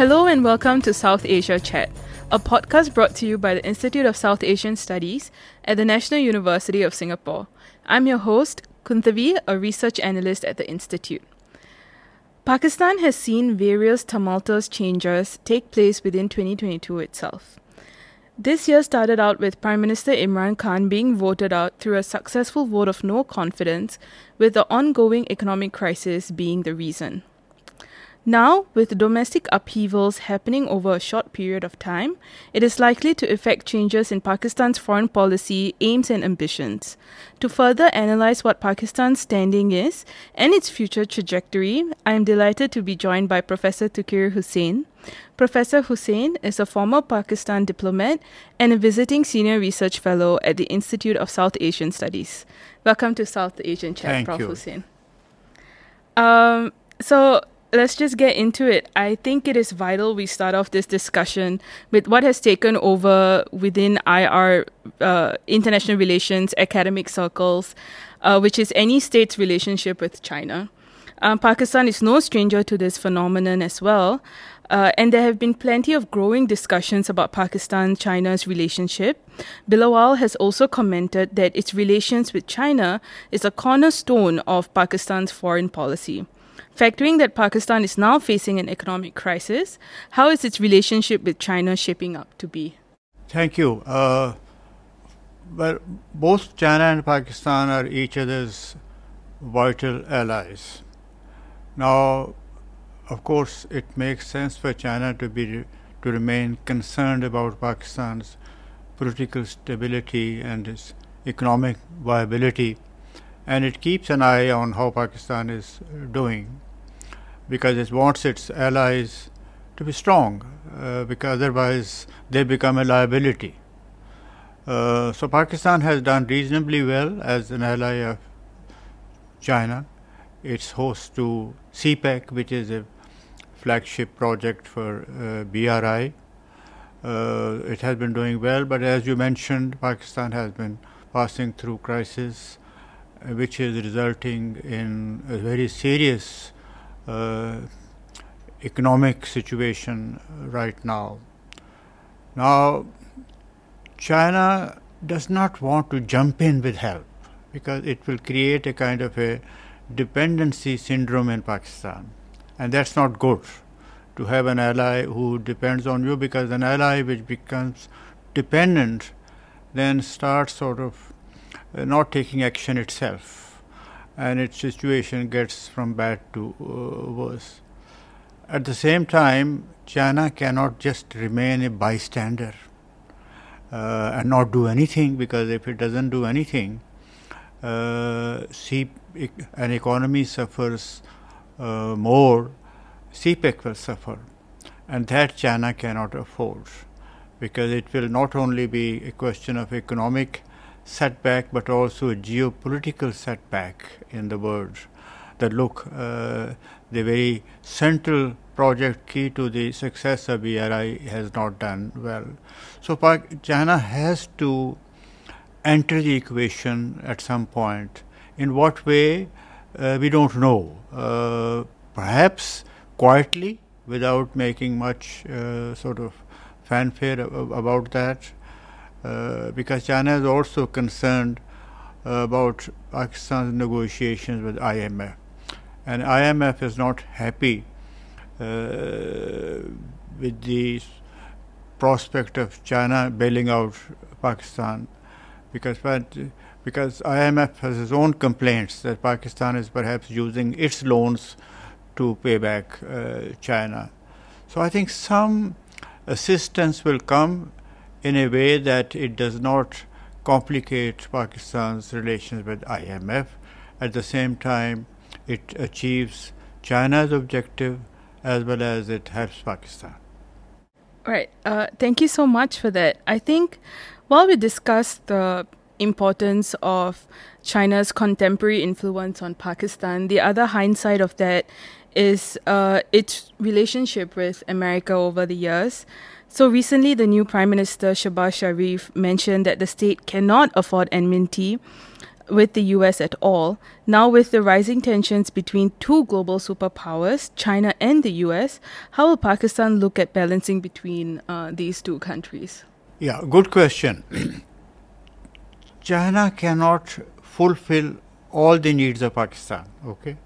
Hello and welcome to South Asia Chat, a podcast brought to you by the Institute of South Asian Studies at the National University of Singapore. I'm your host, Kunthavi, a research analyst at the Institute. Pakistan has seen various tumultuous changes take place within 2022 itself. This year started out with Prime Minister Imran Khan being voted out through a successful vote of no confidence, with the ongoing economic crisis being the reason. Now, with domestic upheavals happening over a short period of time, it is likely to affect changes in Pakistan's foreign policy aims and ambitions. To further analyze what Pakistan's standing is and its future trajectory, I am delighted to be joined by Professor Touqir Hussain. Professor Hussain is a former Pakistan diplomat and a visiting senior research fellow at the Institute of South Asian Studies. Welcome to South Asian Chat, Thank Prof. you. Hussain. Um, so let's just get into it. I think it is vital we start off this discussion with what has taken over within IR, uh, international relations, academic circles, uh, which is any state's relationship with China. Um, Pakistan is no stranger to this phenomenon as well. Uh, and there have been plenty of growing discussions about Pakistan China's relationship. Bilawal has also commented that its relations with China is a cornerstone of Pakistan's foreign policy. Factoring that Pakistan is now facing an economic crisis, how is its relationship with China shaping up to be? Thank you. Uh, well, both China and Pakistan are each other's vital allies. Now, of course, it makes sense for China to be to remain concerned about Pakistan's political stability and its economic viability, and it keeps an eye on how Pakistan is doing because it wants its allies to be strong, uh, because otherwise they become a liability. Uh, so Pakistan has done reasonably well as an ally of China. It's host to CPEC, which is a flagship project for uh, BRI. Uh, it has been doing well, but as you mentioned, Pakistan has been passing through crisis, which is resulting in a very serious uh, economic situation right now. Now, China does not want to jump in with help because it will create a kind of a dependency syndrome in Pakistan, and that's not good to have an ally who depends on you because an ally which becomes dependent then starts sort of not taking action itself and its situation gets from bad to uh, worse. At the same time, China cannot just remain a bystander uh, and not do anything because if it doesn't do anything, uh, see, an economy suffers uh, more, CPEC will suffer, and that China cannot afford because it will not only be a question of economic setback but also a geopolitical setback in the world. That look, uh, the very central project key to the success of BRI has not done well. So China has to enter the equation at some point. In what way, uh, we don't know. Uh, perhaps quietly, without making much uh, sort of fanfare about that, uh, because China is also concerned about Pakistan's negotiations with IMF. And IMF is not happy uh, with the prospect of China bailing out Pakistan because because IMF has its own complaints that Pakistan is perhaps using its loans to pay back uh, China. So I think some assistance will come in a way that it does not complicate Pakistan's relations with IMF. At the same time, it achieves China's objective as well as it helps Pakistan. Right. Uh, thank you so much for that. I think while we discuss the importance of China's contemporary influence on Pakistan, the other hindsight of that is uh, its relationship with America over the years. So recently, the new Prime Minister Shehbaz Sharif mentioned that the state cannot afford enmity with the US at all. Now, with the rising tensions between two global superpowers, China and the US, how will Pakistan look at balancing between uh, these two countries? Yeah, good question. China cannot fulfill all the needs of Pakistan, okay?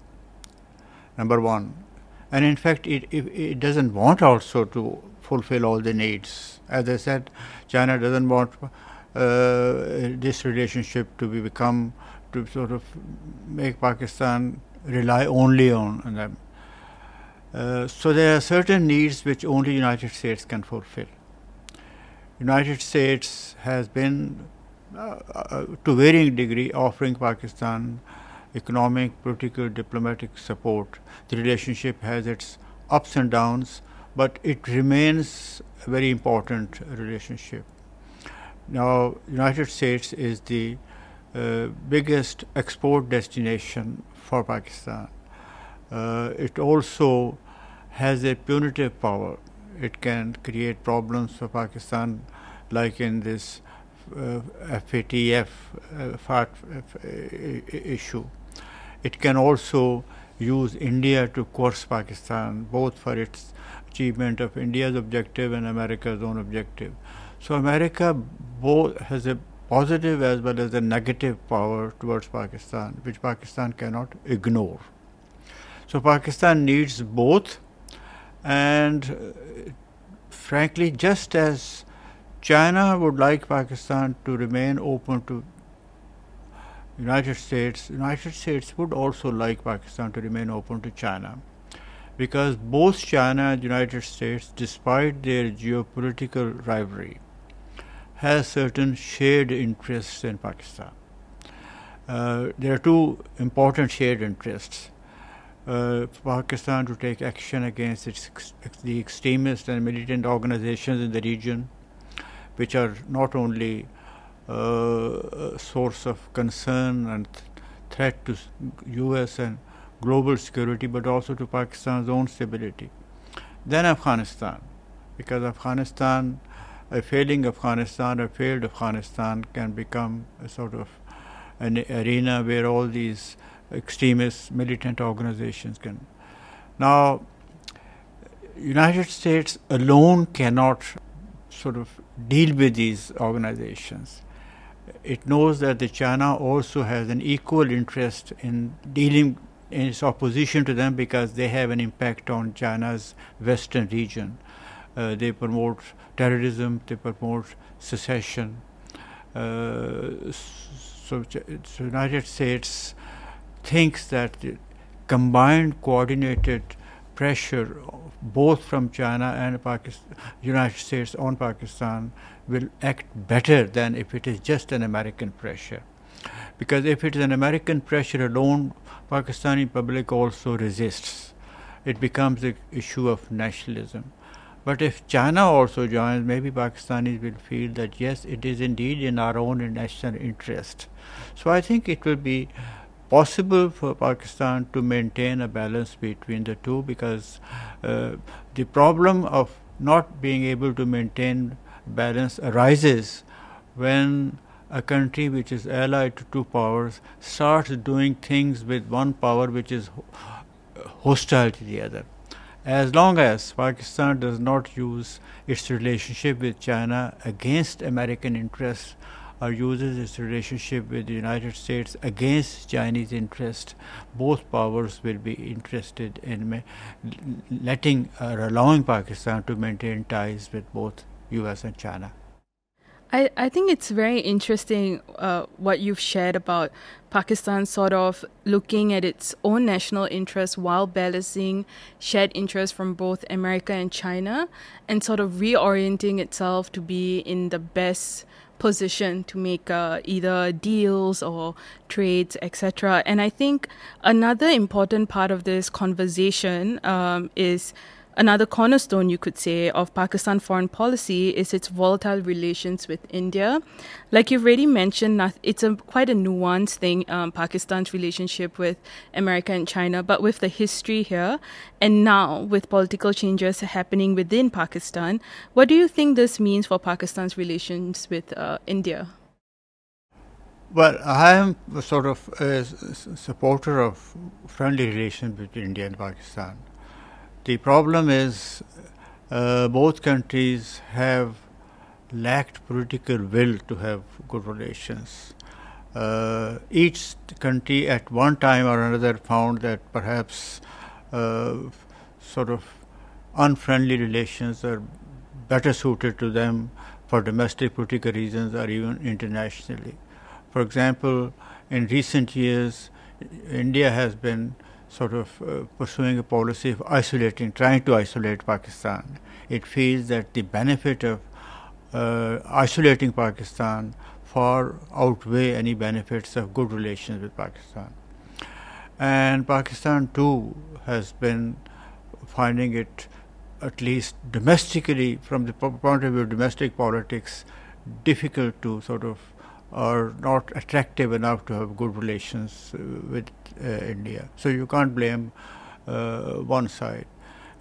Number one. And in fact, it, it, it doesn't want also to fulfill all the needs. As I said, China doesn't want uh, this relationship to be become to sort of make Pakistan rely only on, them. Uh, so there are certain needs which only United States can fulfill. United States has been uh, uh, to varying degree offering Pakistan economic, political, diplomatic support. The relationship has its ups and downs, but it remains a very important relationship. Now, United States is the uh, biggest export destination for Pakistan. Uh, it also has a punitive power. It can create problems for Pakistan, like in this uh, FATF uh, FAT, uh, issue. It can also use India to coerce Pakistan, both for its achievement of India's objective and America's own objective. So America both has a positive as well as a negative power towards Pakistan, which Pakistan cannot ignore. So Pakistan needs both, and uh, frankly, just as China would like Pakistan to remain open to United States, United States would also like Pakistan to remain open to China because both China and United States, despite their geopolitical rivalry, has certain shared interests in Pakistan. Uh, there are two important shared interests. Uh, Pakistan to take action against its, the extremist and militant organizations in the region, which are not only uh, source of concern and th- threat to U.S. and global security, but also to Pakistan's own stability. Then Afghanistan, because Afghanistan a failing Afghanistan or failed Afghanistan can become a sort of an arena where all these extremist militant organizations can. Now, United States alone cannot sort of deal with these organizations. It knows that the China also has an equal interest in dealing in its opposition to them because they have an impact on China's western region. Uh, they promote terrorism, they promote secession. Uh, so, so United States thinks that combined coordinated pressure both from China and Pakistan, United States on Pakistan will act better than if it is just an American pressure. Because if it is an American pressure alone, Pakistani public also resists. It becomes an issue of nationalism. But if China also joins, maybe Pakistanis will feel that yes, it is indeed in our own national interest. So I think it will be possible for Pakistan to maintain a balance between the two because uh, the problem of not being able to maintain balance arises when a country which is allied to two powers starts doing things with one power which is hostile to the other. As long as Pakistan does not use its relationship with China against American interests or uses its relationship with the United States against Chinese interests, both powers will be interested in letting or allowing Pakistan to maintain ties with both US and China. I, I think it's very interesting uh, what you've shared about Pakistan sort of looking at its own national interests while balancing shared interests from both America and China and sort of reorienting itself to be in the best position to make uh, either deals or trades, etc. And I think another important part of this conversation um, is Another cornerstone, you could say, of Pakistan foreign policy is its volatile relations with India. Like you've already mentioned, it's a quite a nuanced thing, um, Pakistan's relationship with America and China, but with the history here, and now with political changes happening within Pakistan, what do you think this means for Pakistan's relations with uh, India? Well, I am sort of a supporter of friendly relations between India and Pakistan. The problem is uh, both countries have lacked political will to have good relations. Uh, each country at one time or another found that perhaps uh, sort of unfriendly relations are better suited to them for domestic political reasons or even internationally. For example, in recent years, India has been sort of uh, pursuing a policy of isolating, trying to isolate Pakistan. It feels that the benefit of uh, isolating Pakistan far outweigh any benefits of good relations with Pakistan. And Pakistan too has been finding it, at least domestically, from the point of view of domestic politics, difficult to sort of are not attractive enough to have good relations uh, with uh, India. So you can't blame uh, one side.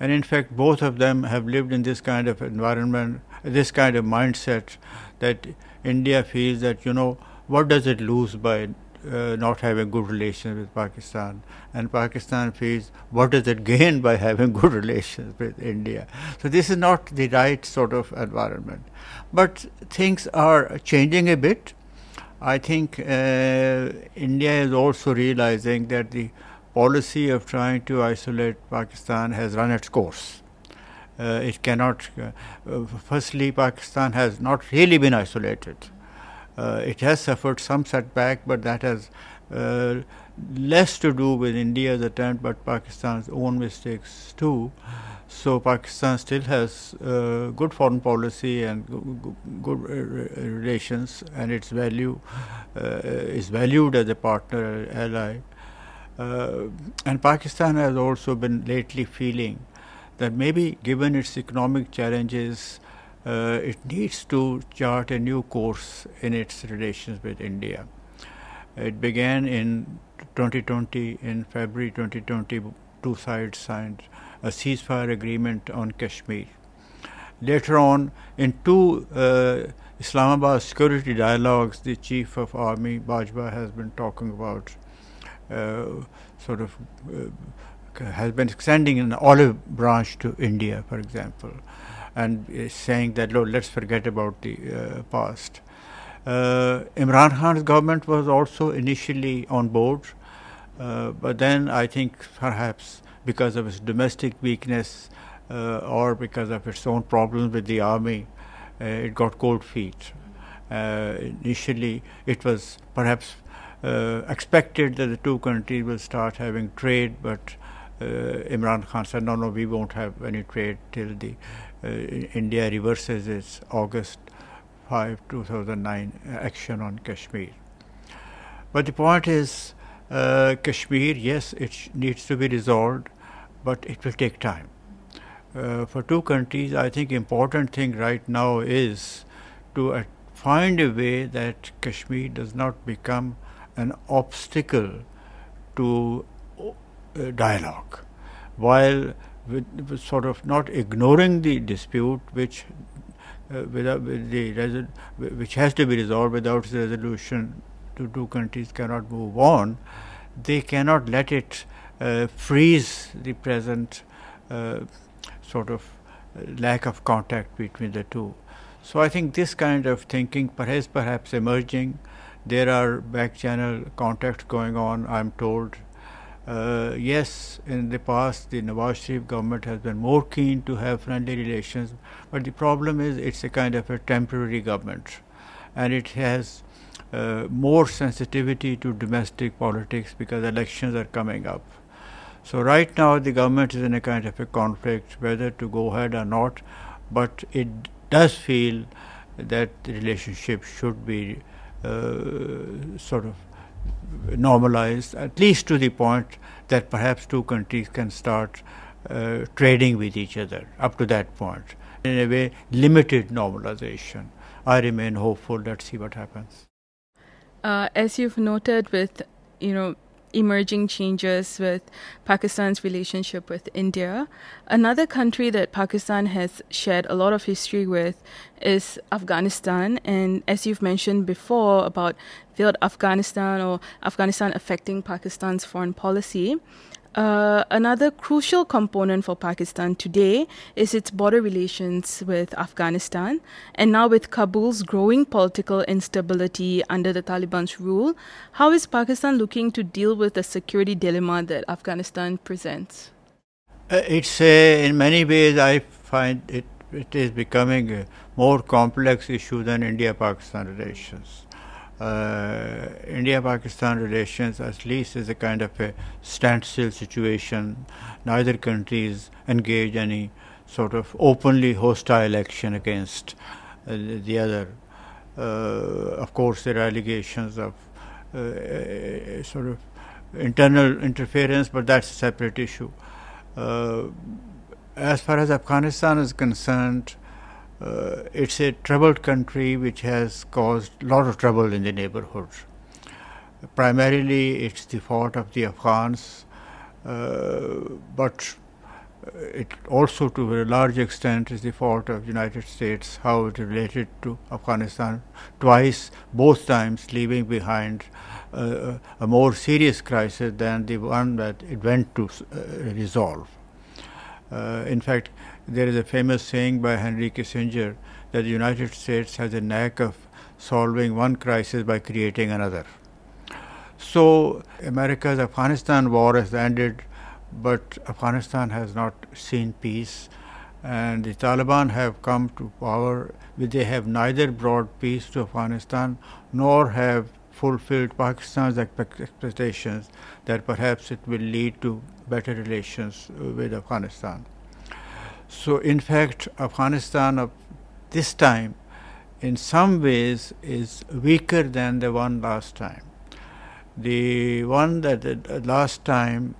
And in fact, both of them have lived in this kind of environment, this kind of mindset that India feels that, you know, what does it lose by uh, not having good relations with Pakistan, and Pakistan feels what does it gain by having good relations with India. So this is not the right sort of environment, but things are changing a bit. I think uh, India is also realizing that the policy of trying to isolate Pakistan has run its course. Uh, it cannot. Uh, firstly, Pakistan has not really been isolated. Uh, it has suffered some setback, but that has uh, less to do with India's attempt, but Pakistan's own mistakes too. So Pakistan still has uh, good foreign policy and good relations, and its value uh, is valued as a partner ally. Uh, and Pakistan has also been lately feeling that maybe, given its economic challenges, uh, it needs to chart a new course in its relations with India. It began in 2020, in February 2020, two sides signed a ceasefire agreement on Kashmir. Later on, in two uh, Islamabad security dialogues, the Chief of Army, Bajwa, has been talking about uh, sort of uh, has been extending an olive branch to India, for example, and saying that, look, let's forget about the uh, past. Uh, Imran Khan's government was also initially on board, uh, but then I think perhaps because of its domestic weakness uh, or because of its own problems with the army, uh, it got cold feet. Uh, initially, it was perhaps uh, expected that the two countries will start having trade, but uh, Imran Khan said, no, no, we won't have any trade till the uh, India reverses its August 5, 2009 action on Kashmir. But the point is, uh, Kashmir, yes, it needs to be resolved, but it will take time. Uh, for two countries, I think important thing right now is to uh, find a way that Kashmir does not become an obstacle to uh, dialogue, while with, with sort of not ignoring the dispute, which uh, without with the which has to be resolved without resolution, the two countries cannot move on. They cannot let it uh, freeze the present uh, sort of lack of contact between the two. So I think this kind of thinking perhaps perhaps emerging. There are back channel contacts going on. I'm told. Uh, yes, in the past, the Nawaz Sharif government has been more keen to have friendly relations, but the problem is it's a kind of a temporary government, and it has uh, more sensitivity to domestic politics because elections are coming up. So right now the government is in a kind of a conflict whether to go ahead or not, but it does feel that the relationship should be uh, sort of normalized, at least to the point that perhaps two countries can start uh, trading with each other up to that point. In a way, limited normalization. I remain hopeful. Let's see what happens. Uh, as you've noted with, you know, emerging changes with Pakistan's relationship with India. Another country that Pakistan has shared a lot of history with is Afghanistan. And as you've mentioned before about failed Afghanistan or Afghanistan affecting Pakistan's foreign policy, uh, another crucial component for Pakistan today is its border relations with Afghanistan. And now, with Kabul's growing political instability under the Taliban's rule, how is Pakistan looking to deal with the security dilemma that Afghanistan presents? Uh, it's a, in many ways, I find it, it is becoming a more complex issue than India Pakistan relations uh, India-Pakistan relations at least is a kind of a standstill situation. Neither countries engage any sort of openly hostile action against uh, the other. Uh, of course, there are allegations of uh, sort of internal interference, but that's a separate issue. Uh, as far as Afghanistan is concerned, uh, it's a troubled country which has caused a lot of trouble in the neighborhood. Primarily, it's the fault of the Afghans, uh, but it also, to a large extent, is the fault of the United States, how it related to Afghanistan twice, both times leaving behind uh, a more serious crisis than the one that it went to uh, resolve. Uh, in fact, there is a famous saying by Henry Kissinger that the United States has a knack of solving one crisis by creating another. So, America's Afghanistan war has ended, but Afghanistan has not seen peace. And the Taliban have come to power, but they have neither brought peace to Afghanistan nor have fulfilled Pakistan's expectations that perhaps it will lead to better relations with Afghanistan. So, in fact, Afghanistan of this time, in some ways, is weaker than the one last time. The one that last time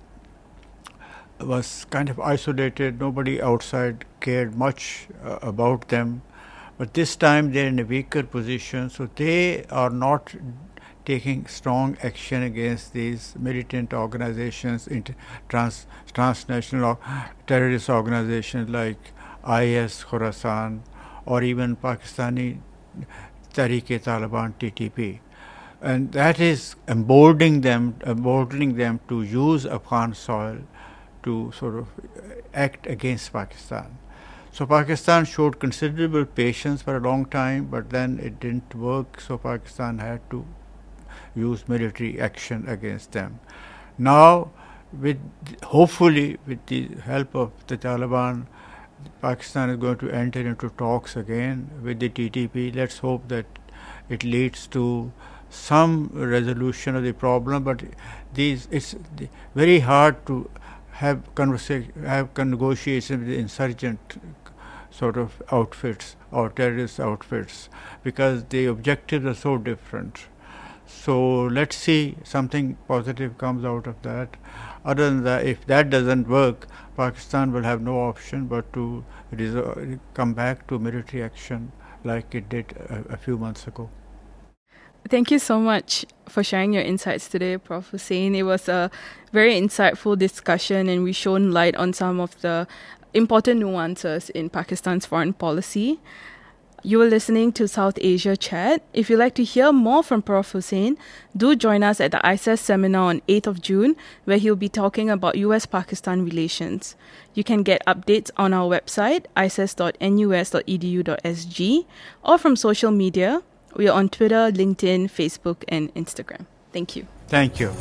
was kind of isolated, nobody outside cared much uh, about them. But this time they're in a weaker position, so they are not taking strong action against these militant organizations, trans, transnational or terrorist organizations like IS, Khorasan, or even Pakistani Tehreek-e-Taliban (TTP), and that is emboldening them, emboldening them to use Afghan soil to sort of act against Pakistan. So Pakistan showed considerable patience for a long time, but then it didn't work. So Pakistan had to use military action against them. Now, with hopefully with the help of the Taliban, Pakistan is going to enter into talks again with the TTP. Let's hope that it leads to some resolution of the problem. But these it's very hard to have conversation, have negotiations with insurgent sort of outfits or terrorist outfits because the objectives are so different. So let's see something positive comes out of that. Other than that, if that doesn't work, Pakistan will have no option but to come back to military action like it did a, a, few months ago. Thank you so much for sharing your insights today, Prof. Hussain. It was a very insightful discussion, and we shone light on some of the important nuances in Pakistan's foreign policy. You are listening to South Asia Chat. If you'd like to hear more from Prof. Hussain, do join us at the ISAS seminar on 8th of June, where he'll be talking about US Pakistan relations. You can get updates on our website, isas.nus.edu.sg, or from social media. We are on Twitter, LinkedIn, Facebook, and Instagram. Thank you. Thank you.